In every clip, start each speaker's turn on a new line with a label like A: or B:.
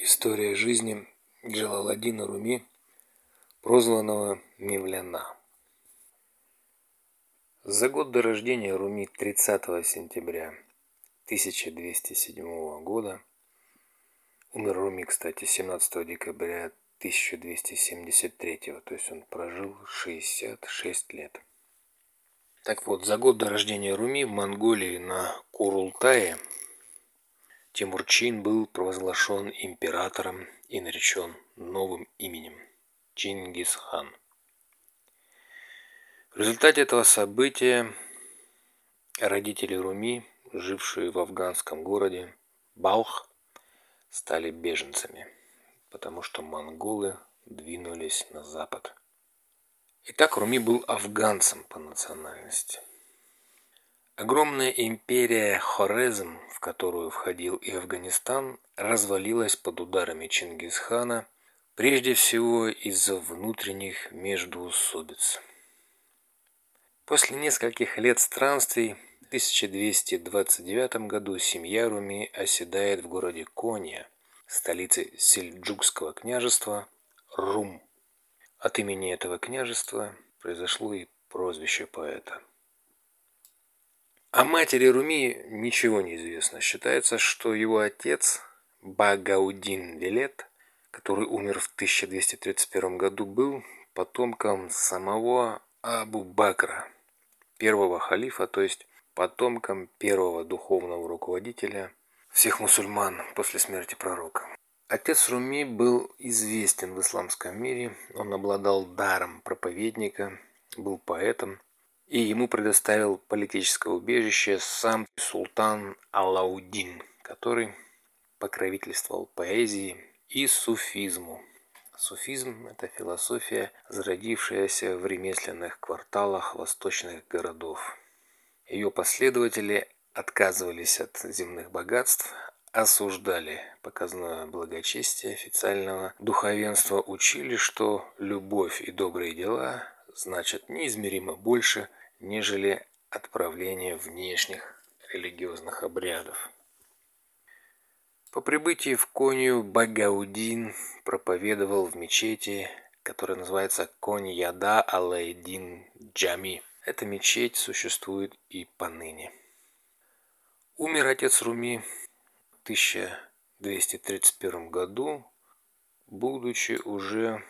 A: История жизни Джалаладдина Руми, прозванного Мевляна. За год до рождения Руми 30 сентября 1207 года, умер Руми, кстати, 17 декабря 1273, то есть он прожил 66 лет. Так вот, за год до рождения Руми в Монголии на Курултае Тимурчин был провозглашен императором и наречен новым именем – Чингисхан. В результате этого события родители Руми, жившие в афганском городе Балх, стали беженцами, потому что монголы двинулись на запад. Итак, Руми был афганцем по национальности. Огромная империя Хорезм, в которую входил и Афганистан, развалилась под ударами Чингисхана, прежде всего из-за внутренних междоусобиц. После нескольких лет странствий в 1229 году семья Руми оседает в городе Кония, столице Сельджукского княжества Рум. От имени этого княжества произошло и прозвище поэта. О матери Руми ничего не известно. Считается, что его отец Багаудин Велет, который умер в 1231 году, был потомком самого Абу Бакра, первого халифа, то есть потомком первого духовного руководителя всех мусульман после смерти пророка. Отец Руми был известен в исламском мире, он обладал даром проповедника, был поэтом, и ему предоставил политическое убежище сам султан Алаудин, который покровительствовал поэзии и суфизму. Суфизм – это философия, зародившаяся в ремесленных кварталах восточных городов. Ее последователи отказывались от земных богатств, осуждали показное благочестие официального духовенства, учили, что любовь и добрые дела значат неизмеримо больше, нежели отправление внешних религиозных обрядов. По прибытии в Конью Багаудин проповедовал в мечети, которая называется Конь-Яда Алайдин Джами. Эта мечеть существует и поныне. Умер отец Руми 1231 году, будучи уже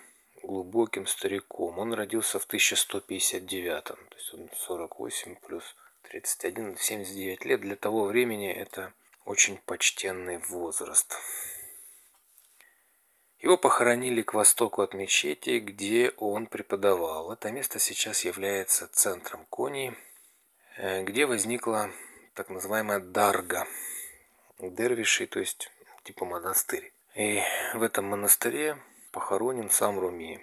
A: глубоким стариком. Он родился в 1159, то есть он 48 плюс 31, 79 лет. Для того времени это очень почтенный возраст. Его похоронили к востоку от мечети, где он преподавал. Это место сейчас является центром Конии, э, где возникла так называемая Дарга – дервишей, то есть типа монастырь. И в этом монастыре похоронен сам Руми,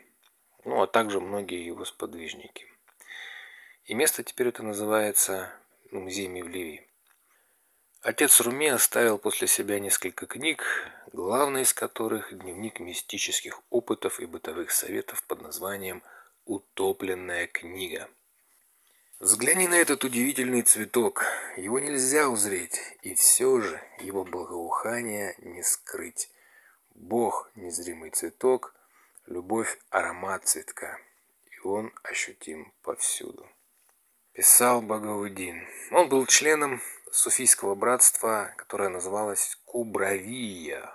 A: ну а также многие его сподвижники. И место теперь это называется музей Мевливи. Отец Руми оставил после себя несколько книг, главный из которых дневник мистических опытов и бытовых советов под названием «Утопленная книга». Взгляни на этот удивительный цветок. Его нельзя узреть, и все же его благоухание не скрыть. Бог – незримый цветок, любовь – аромат цветка, и он ощутим повсюду. Писал Багаудин. Он был членом суфийского братства, которое называлось Кубравия,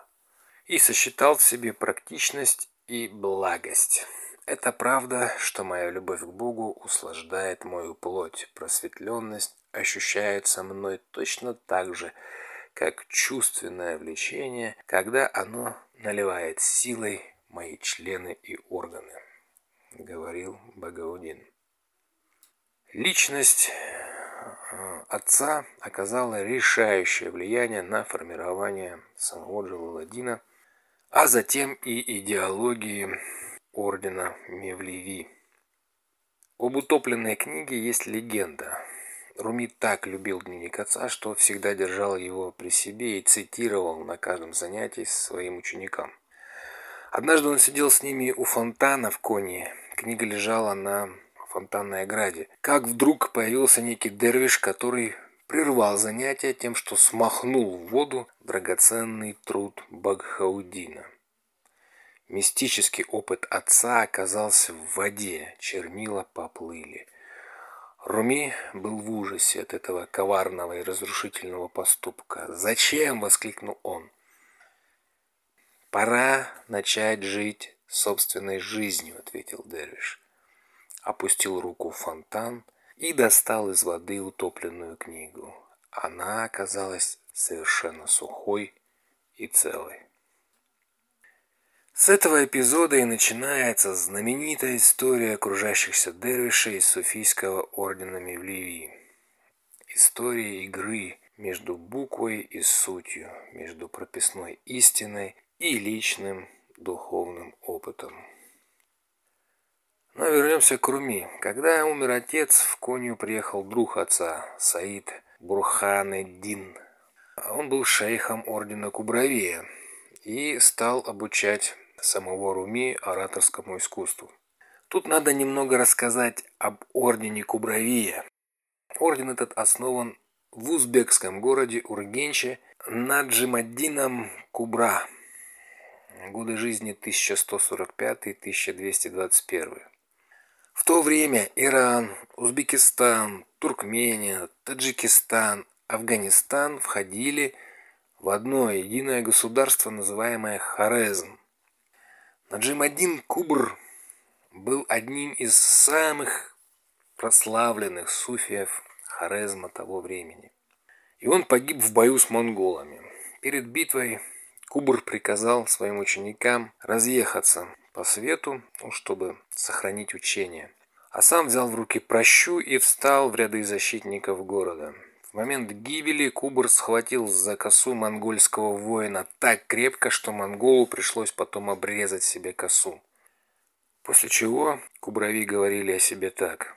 A: и сосчитал в себе практичность и благость. Это правда, что моя любовь к Богу услаждает мою плоть. Просветленность ощущается мной точно так же, как чувственное влечение, когда оно наливает силой мои члены и органы, говорил Багаудин. Личность э, отца оказала решающее влияние на формирование самого Джалаладдина, а затем и идеологии ордена Мевливи. Об утопленной книге есть легенда. Руми так любил дневник отца, что всегда держал его при себе и цитировал на каждом занятии своим ученикам. Однажды он сидел с ними у фонтана в Коне. Книга лежала на фонтанной ограде. Как вдруг появился некий дервиш, который прервал занятие тем, что смахнул в воду драгоценный труд Багхаудина. Мистический опыт отца оказался в воде, чернила поплыли. Руми был в ужасе от этого коварного и разрушительного поступка. «Зачем?» — воскликнул он. «Пора начать жить собственной жизнью», — ответил Дервиш. Опустил руку в фонтан и достал из воды утопленную книгу. Она оказалась совершенно сухой и целой. С этого эпизода и начинается знаменитая история окружающихся дервишей из суфийского ордена Мевливии. История игры между буквой и сутью, между прописной истиной и личным духовным опытом. Но вернемся к Руми. Когда умер отец, в Конью приехал друг отца, Саид Бурханеддин. Он был шейхом ордена Кубравия и стал обучать самого Руми ораторскому искусству. Тут надо немного рассказать об ордене Кубравия. Орден этот основан в узбекском городе Ургенче Наджимаддином Кубра. Годы жизни 1145-1221. В то время Иран, Узбекистан, Туркмения, Таджикистан, Афганистан входили в одно единое государство, называемое Хорезм. Наджим-один Кубр был одним из самых прославленных суфиев Хорезма того времени. И он погиб в бою с монголами. Перед битвой Кубр приказал своим ученикам разъехаться по свету, ну, чтобы сохранить учение. А сам взял в руки прощу и встал в ряды защитников города. В момент гибели Кубр схватил за косу монгольского воина так крепко, что монголу пришлось потом обрезать себе косу. После чего кубрави говорили о себе так.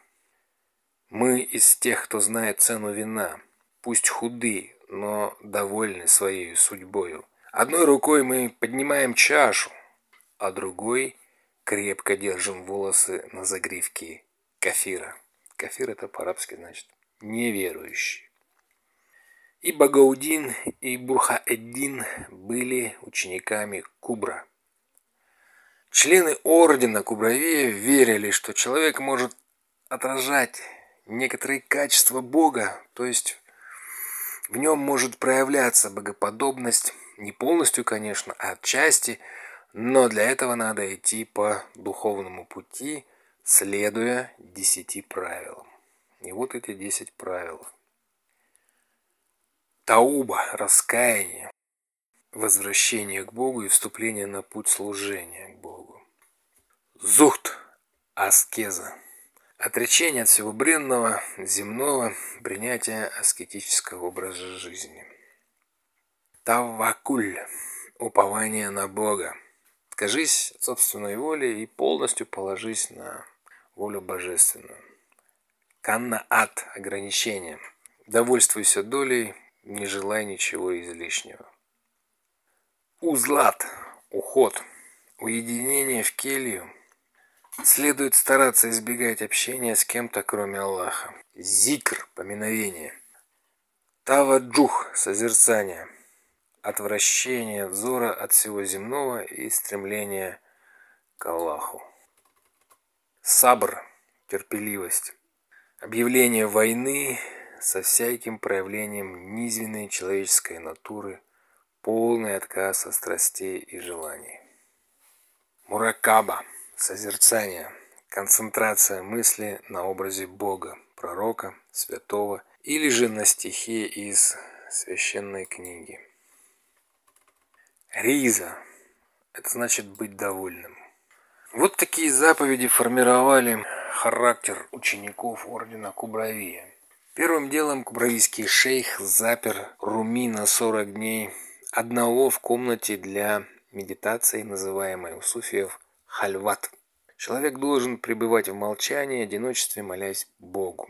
A: «Мы из тех, кто знает цену вина, пусть худы, но довольны своей судьбою. Одной рукой мы поднимаем чашу, а другой крепко держим волосы на загривке кафира». Кафир это по-арабски значит неверующий. И Багаудин, и Бурхаэддин были учениками Кубра. Члены ордена Кубравея верили, что человек может отражать некоторые качества Бога, то есть в нем может проявляться богоподобность, не полностью, конечно, а отчасти, но для этого надо идти по духовному пути, следуя десяти правилам. И вот эти десять правил – Тауба, раскаяние, возвращение к Богу и вступление на путь служения к Богу. Зухт, аскеза, отречение от всего бренного, земного, принятие аскетического образа жизни. Тавакуль, упование на Бога. Откажись от собственной воли и полностью положись на волю божественную. Канна-ат, ограничение. Довольствуйся долей, не желая ничего излишнего. Узлат, уход, уединение в келью. Следует стараться избегать общения с кем-то, кроме Аллаха. Зикр, поминовение. Таваджух, созерцание. Отвращение взора от всего земного и стремление к Аллаху. Сабр, терпеливость. Объявление войны, со всяким проявлением низменной человеческой натуры, полный отказ от страстей и желаний. Муракаба – созерцание, концентрация мысли на образе Бога, пророка, святого или же на стихе из священной книги. Риза – это значит быть довольным. Вот такие заповеди формировали характер учеников ордена Кубравия. Первым делом кубравийский шейх запер Руми на 40 дней одного в комнате для медитации, называемой у суфиев хальват. Человек должен пребывать в молчании, одиночестве, молясь Богу.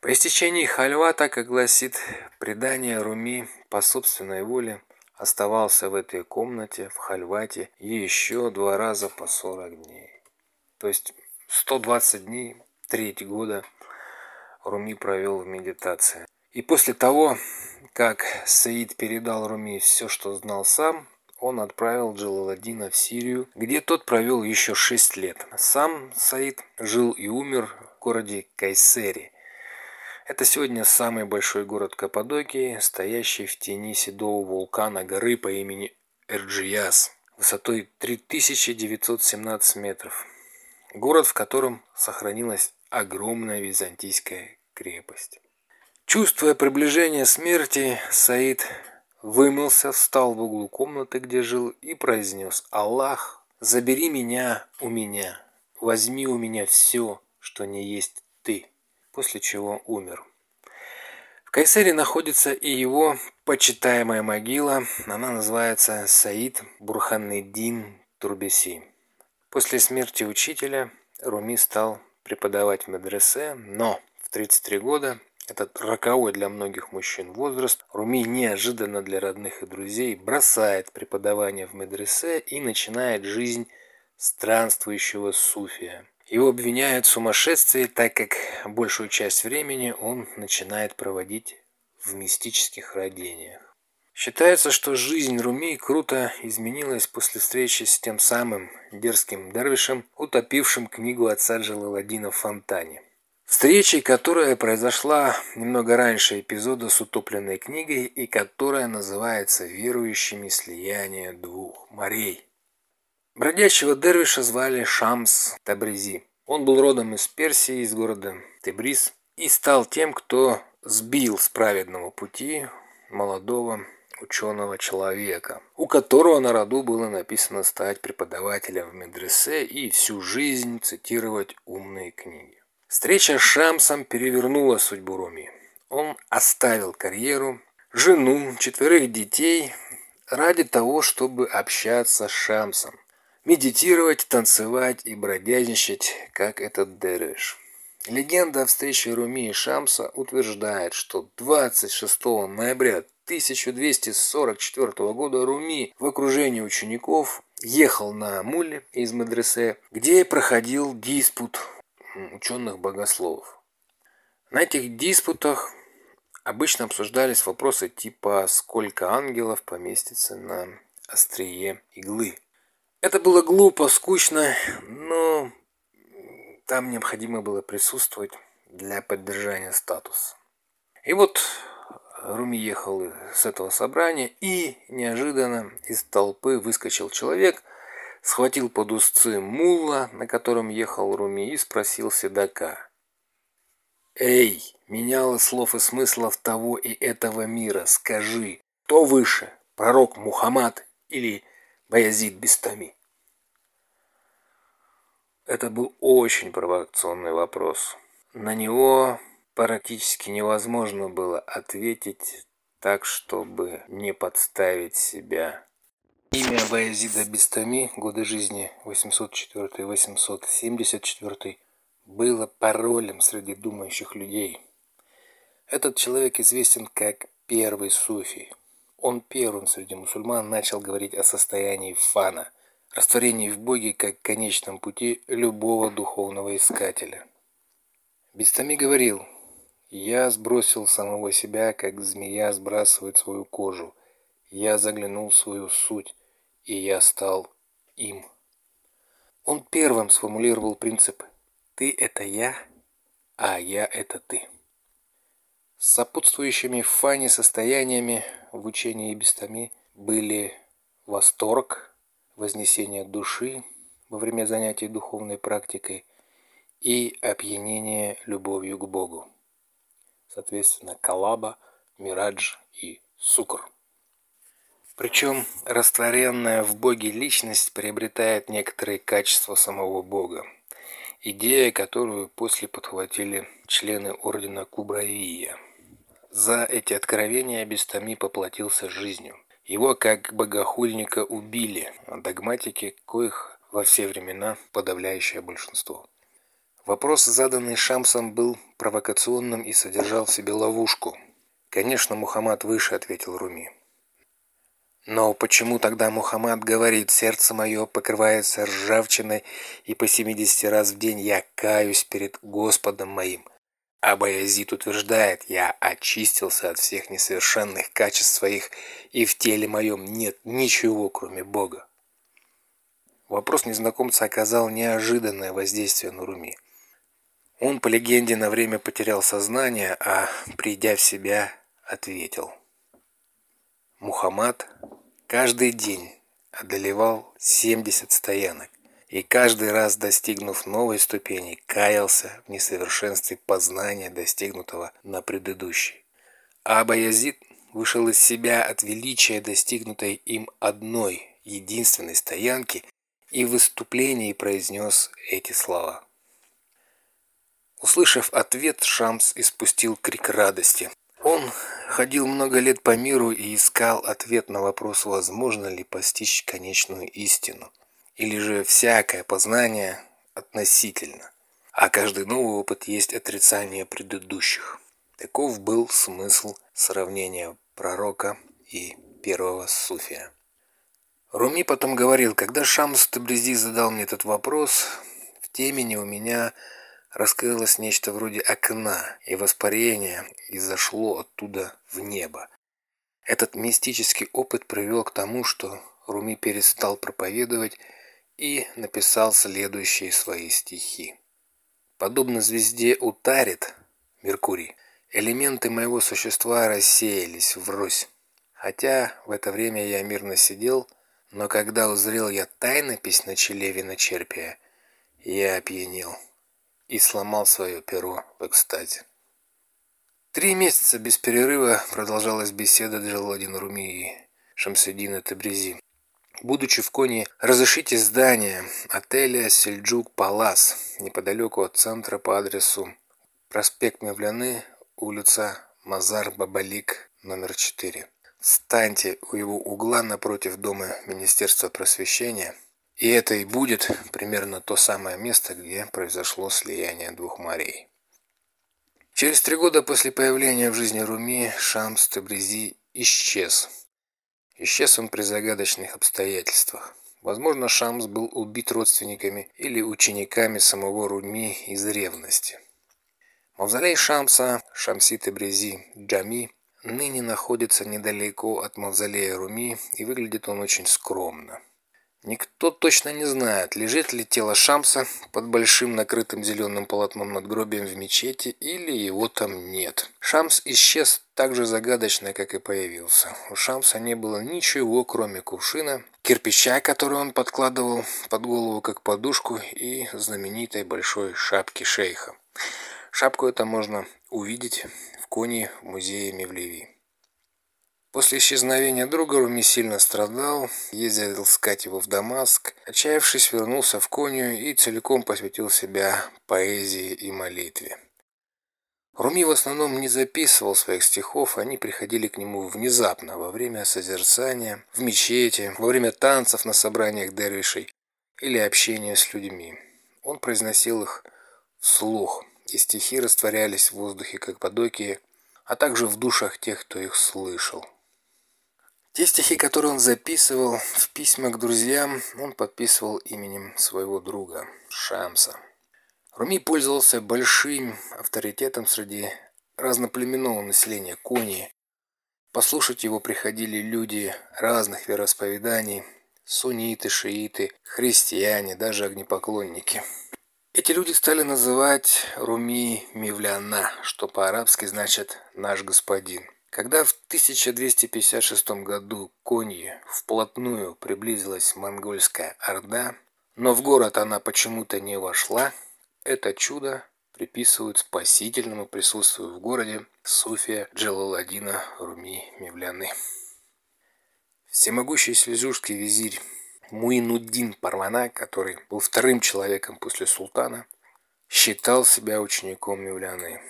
A: По истечении хальвата, как гласит предание Руми, по собственной воле оставался в этой комнате, в хальвате, еще два раза по 40 дней. То есть 120 дней, треть года – Руми провел в медитации. И после того, как Саид передал Руми все, что знал сам, он отправил Джалаладдина в Сирию, где тот провел еще шесть лет. Сам Саид жил и умер в городе Кайсери. Это сегодня самый большой город Каппадокии, стоящий в тени седого вулкана горы по имени Эрджияс, высотой 3917 метров. Город, в котором сохранилась огромная византийская крепость. Чувствуя приближение смерти, Саид вымылся, встал в углу комнаты, где жил, и произнес «Аллах, забери меня у меня, возьми у меня все, что не есть ты», после чего умер. В Кайсере находится и его почитаемая могила, она называется Саид Бурханеддин Турбеси. После смерти учителя Руми стал преподавать в медресе, но в 33 года этот роковой для многих мужчин возраст, Руми неожиданно для родных и друзей бросает преподавание в медресе и начинает жизнь странствующего суфия. Его обвиняют в сумасшествии, так как большую часть времени он начинает проводить в мистических родениях. Считается, что жизнь Руми круто изменилась после встречи с тем самым дерзким дервишем, утопившим книгу отца Джалаладдина в фонтане. Встречей, которая произошла немного раньше эпизода с утопленной книгой и которая называется «Верующими слияние двух морей». Бродячего дервиша звали Шамс Табризи. Он был родом из Персии, из города Тебриз, и стал тем, кто сбил с праведного пути молодого ученого человека, у которого на роду было написано стать преподавателем в медресе и всю жизнь цитировать умные книги. Встреча с Шамсом перевернула судьбу Руми. Он оставил карьеру, жену, четверых детей ради того, чтобы общаться с Шамсом, медитировать, танцевать и бродяжничать, как этот Дервиш. Легенда о встрече Руми и Шамса утверждает, что 26 ноября 1244 года Руми в окружении учеников ехал на муле из медресе, где проходил диспут ученых богословов. На этих диспутах обычно обсуждались вопросы типа «Сколько ангелов поместится на острие иглы?». Это было глупо, скучно, но там необходимо было присутствовать для поддержания статуса. И вот Руми ехал с этого собрания, и неожиданно из толпы выскочил человек – схватил под узцы мула, на котором ехал Руми, и спросил седока. «Эй, меняло слов и смыслов того и этого мира, скажи, кто выше, пророк Мухаммад или Баязид Бестами?» Это был очень провокационный вопрос. На него практически невозможно было ответить так, чтобы не подставить себя. Имя Баязида Бестами, годы жизни 804-874, было паролем среди думающих людей. Этот человек известен как первый суфий. Он первым среди мусульман начал говорить о состоянии фана, растворении в Боге как конечном пути любого духовного искателя. Бестами говорил, «Я сбросил самого себя, как змея сбрасывает свою кожу. Я заглянул в свою суть, и я стал им. Он первым сформулировал принцип «ты – это я, а я – это ты». С сопутствующими в фане состояниями в учении Бестами были восторг, вознесение души во время занятий духовной практикой и опьянение любовью к Богу. Соответственно, Калаба, Мирадж и Сукр. Причем растворенная в Боге личность приобретает некоторые качества самого Бога. Идея, которую после подхватили члены ордена Кубравия. За эти откровения Бестами поплатился жизнью. Его как богохульника убили, а догматики, коих во все времена подавляющее большинство. Вопрос, заданный Шамсом, был провокационным и содержал в себе ловушку. «Конечно, Мухаммад выше», — ответил Руми. Но почему тогда Мухаммад говорит, сердце мое покрывается ржавчиной, и по семидесяти раз в день я каюсь перед Господом моим? А Баязид утверждает, я очистился от всех несовершенных качеств своих, и в теле моем нет ничего, кроме Бога. Вопрос незнакомца оказал неожиданное воздействие на Руми. Он, по легенде, на время потерял сознание, а, придя в себя, ответил. Мухаммад каждый день одолевал 70 стоянок, и каждый раз, достигнув новой ступени, каялся в несовершенстве познания, достигнутого на предыдущей. А Баязид вышел из себя от величия, достигнутой им одной, единственной стоянки, и в выступлении произнес эти слова. Услышав ответ, Шамс испустил крик радости. Он ходил много лет по миру и искал ответ на вопрос, возможно ли постичь конечную истину – или же всякое познание относительно, а каждый новый опыт есть отрицание предыдущих. Таков был смысл сравнения пророка и первого суфия. Руми потом говорил, когда Шамс Табризи задал мне этот вопрос, в темени у меня раскрылось нечто вроде окна, и воспарение изошло оттуда в небо. Этот мистический опыт привел к тому, что Руми перестал проповедовать и написал следующие свои стихи. Подобно звезде Утарит, Меркурий, элементы моего существа рассеялись врозь. Хотя в это время я мирно сидел, но когда узрел я тайнопись на челе виночерпия, я опьянел и сломал свое перо в экстазе. Три месяца без перерыва продолжалась беседа Джаладина Руми и Шамсудина Табризи. Будучи в Коне, разрешите здание отеля Сельджук Палас неподалеку от центра по адресу проспект Мевляны, улица Мазар Бабалик, номер 4. Станьте у его угла напротив дома Министерства просвещения, и это и будет примерно то самое место, где произошло слияние двух морей. Через три года после появления в жизни Руми Шамс Табризи исчез – Исчез он при загадочных обстоятельствах. Возможно, Шамс был убит родственниками или учениками самого Руми из ревности. Мавзолей Шамса, Шамси Тебрези, Джами, ныне находится недалеко от мавзолея Руми и выглядит он очень скромно. Никто точно не знает, лежит ли тело Шамса под большим накрытым зеленым полотном над гробием в мечети или его там нет. Шамс исчез так же загадочно, как и появился. У Шамса не было ничего, кроме кувшина, кирпича, который он подкладывал под голову как подушку, и знаменитой большой шапки шейха. Шапку это можно увидеть в коне в музее Мевлеви. После исчезновения друга Руми сильно страдал, ездил искать его в Дамаск, отчаявшись, вернулся в Конию и целиком посвятил себя поэзии и молитве. Руми в основном не записывал своих стихов, они приходили к нему внезапно, во время созерцания, в мечети, во время танцев на собраниях дервишей или общения с людьми. Он произносил их вслух, и стихи растворялись в воздухе, как подоки, а также в душах тех, кто их слышал. Те стихи, которые он записывал в письма к друзьям, он подписывал именем своего друга Шамса. Руми пользовался большим авторитетом среди разноплеменного населения Кони. Послушать его приходили люди разных вероисповеданий, сунниты, шииты, христиане, даже огнепоклонники. Эти люди стали называть Руми Мивляна, что по-арабски значит «наш господин». Когда в 1256 году к Конье вплотную приблизилась монгольская орда, но в город она почему-то не вошла, это чудо приписывают спасительному присутствию в городе Суфия Джалаладина Руми Мевляны. Всемогущий сельджурский визирь Муинуддин Парвана, который был вторым человеком после султана, считал себя учеником Мевляны.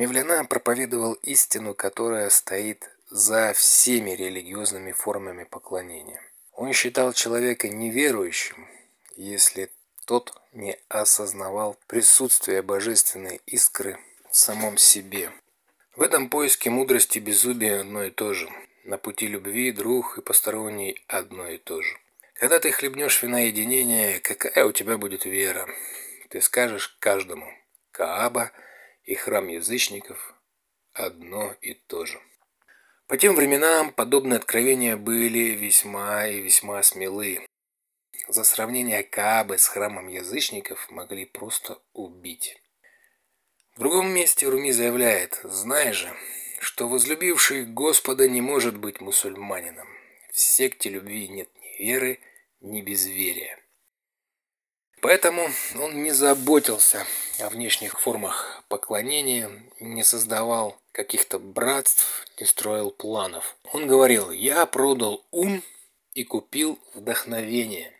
A: Мевляна проповедовал истину, которая стоит за всеми религиозными формами поклонения. Он считал человека неверующим, если тот не осознавал присутствие божественной искры в самом себе. В этом поиске мудрости безумие одно и то же. На пути любви друг и посторонний одно и то же. Когда ты хлебнешь вина единения, какая у тебя будет вера? Ты скажешь каждому – Кааба и храм язычников одно и то же. По тем временам подобные откровения были весьма и весьма смелы. За сравнение Каабы с храмом язычников могли просто убить. В другом месте Руми заявляет, «Знай же, что возлюбивший Господа не может быть мусульманином. В секте любви нет ни веры, ни безверия». Поэтому он не заботился о внешних формах поклонения, не создавал каких-то братств, не строил планов. Он говорил, я продал ум и купил вдохновение.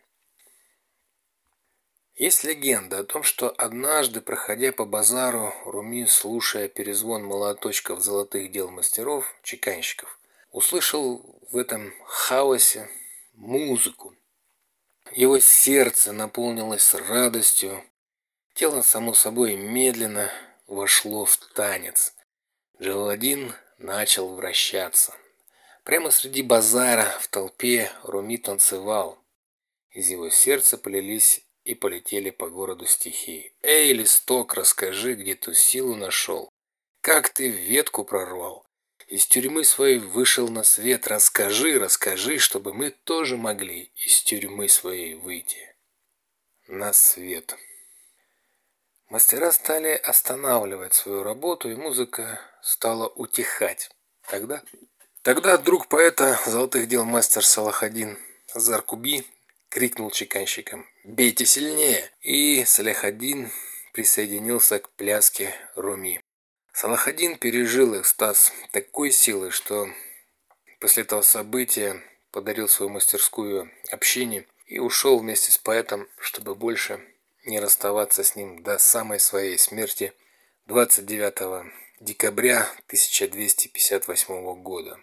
A: Есть легенда о том, что однажды, проходя по базару, Руми, слушая перезвон молоточков золотых дел мастеров, чеканщиков, услышал в этом хаосе музыку. Его сердце наполнилось радостью, тело, само собой, медленно вошло в танец. Джаладин начал вращаться. Прямо среди базара, в толпе, Руми танцевал. Из его сердца полились и полетели по городу стихии. «Эй, листок, расскажи, где ту силу нашел? Как ты ветку прорвал? Из тюрьмы своей вышел на свет. Расскажи, расскажи, чтобы мы тоже могли из тюрьмы своей выйти на свет». Мастера стали останавливать свою работу, и музыка стала утихать. Тогда, тогда друг поэта золотых дел мастер Салахадин Заркуби крикнул чеканщикам «Бейте сильнее!» И Салахадин присоединился к пляске Руми. Салахадин пережил экстаз такой силы, что после этого события подарил свою мастерскую общине и ушел вместе с поэтом, чтобы больше не расставаться с ним до самой своей смерти 29 декабря 1258 года.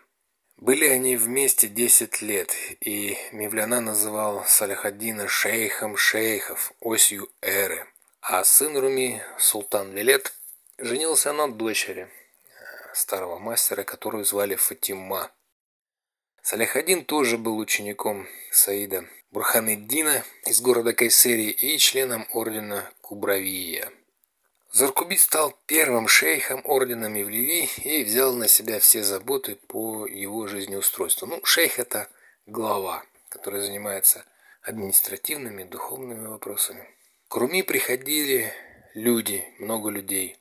A: Были они вместе 10 лет, и Мевляна называл Саляхаддина шейхом шейхов, осью эры. А сын Руми, султан Велет, женился на дочери э, старого мастера, которую звали Фатима. Саляхаддин тоже был учеником Саида Бурханеддина из города Кайсери и членом ордена Кубравия. Заркуби стал первым шейхом ордена Мевлеви и взял на себя все заботы по его жизнеустройству. Ну, шейх – это глава, который занимается административными, духовными вопросами. К Руми приходили люди, много людей.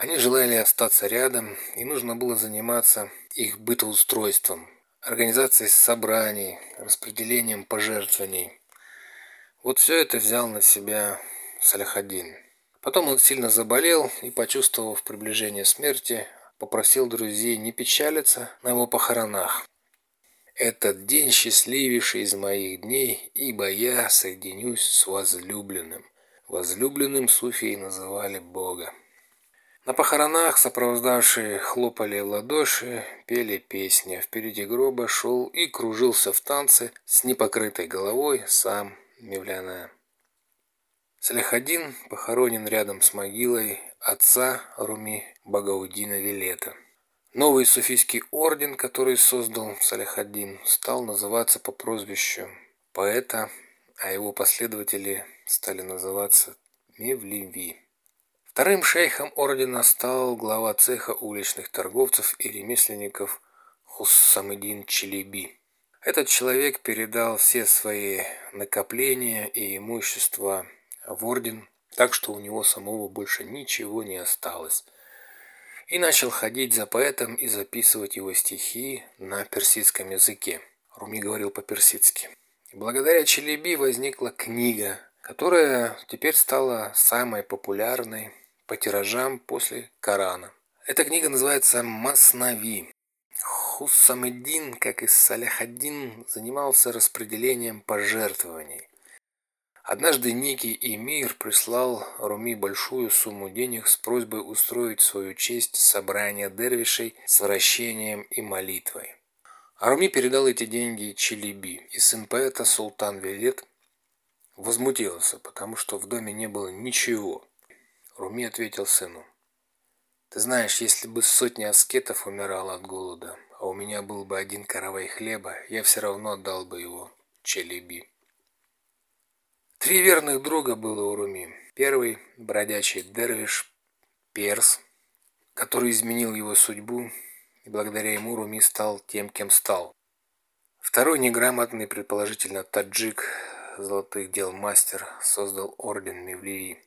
A: Они желали остаться рядом, и нужно было заниматься их бытоустройством, организацией собраний, распределением пожертвований. Вот все это взял на себя Саляхадин. Потом он сильно заболел и, почувствовав приближение смерти, попросил друзей не печалиться на его похоронах. «Этот день счастливейший из моих дней, ибо я соединюсь с возлюбленным». Возлюбленным суфии называли Бога. На похоронах сопровождавшие хлопали в ладоши, пели песни, впереди гроба шел и кружился в танце с непокрытой головой сам Мевляна. Салихадин похоронен рядом с могилой отца Руми Багаудина Вилета. Новый суфийский орден, который создал Салихадин, стал называться по прозвищу поэта, а его последователи стали называться Мевливи. Вторым шейхом ордена стал глава цеха уличных торговцев и ремесленников Хуссамедин Челеби. Этот человек передал все свои накопления и имущество в орден, так что у него самого больше ничего не осталось. И начал ходить за поэтом и записывать его стихи на персидском языке. Руми говорил по-персидски. благодаря Челеби возникла книга, которая теперь стала самой популярной по тиражам после Корана. Эта книга называется «Маснави». Хуссамеддин, как и Саляхаддин, занимался распределением пожертвований. Однажды некий эмир прислал Руми большую сумму денег с просьбой устроить в свою честь собрание дервишей с вращением и молитвой. А Руми передал эти деньги Челеби, и сын поэта Султан Велет возмутился, потому что в доме не было ничего. Руми ответил сыну. «Ты знаешь, если бы сотни аскетов умирало от голода, а у меня был бы один каравай хлеба, я все равно отдал бы его Челеби». Три верных друга было у Руми. Первый – бродячий дервиш перс, который изменил его судьбу, и благодаря ему Руми стал тем, кем стал. Второй неграмотный, предположительно таджик, золотых дел мастер, создал орден Мевлеви.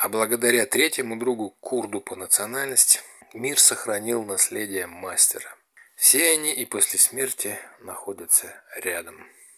A: А благодаря третьему другу, курду по национальности, мир сохранил наследие мастера. Все они и после смерти находятся рядом.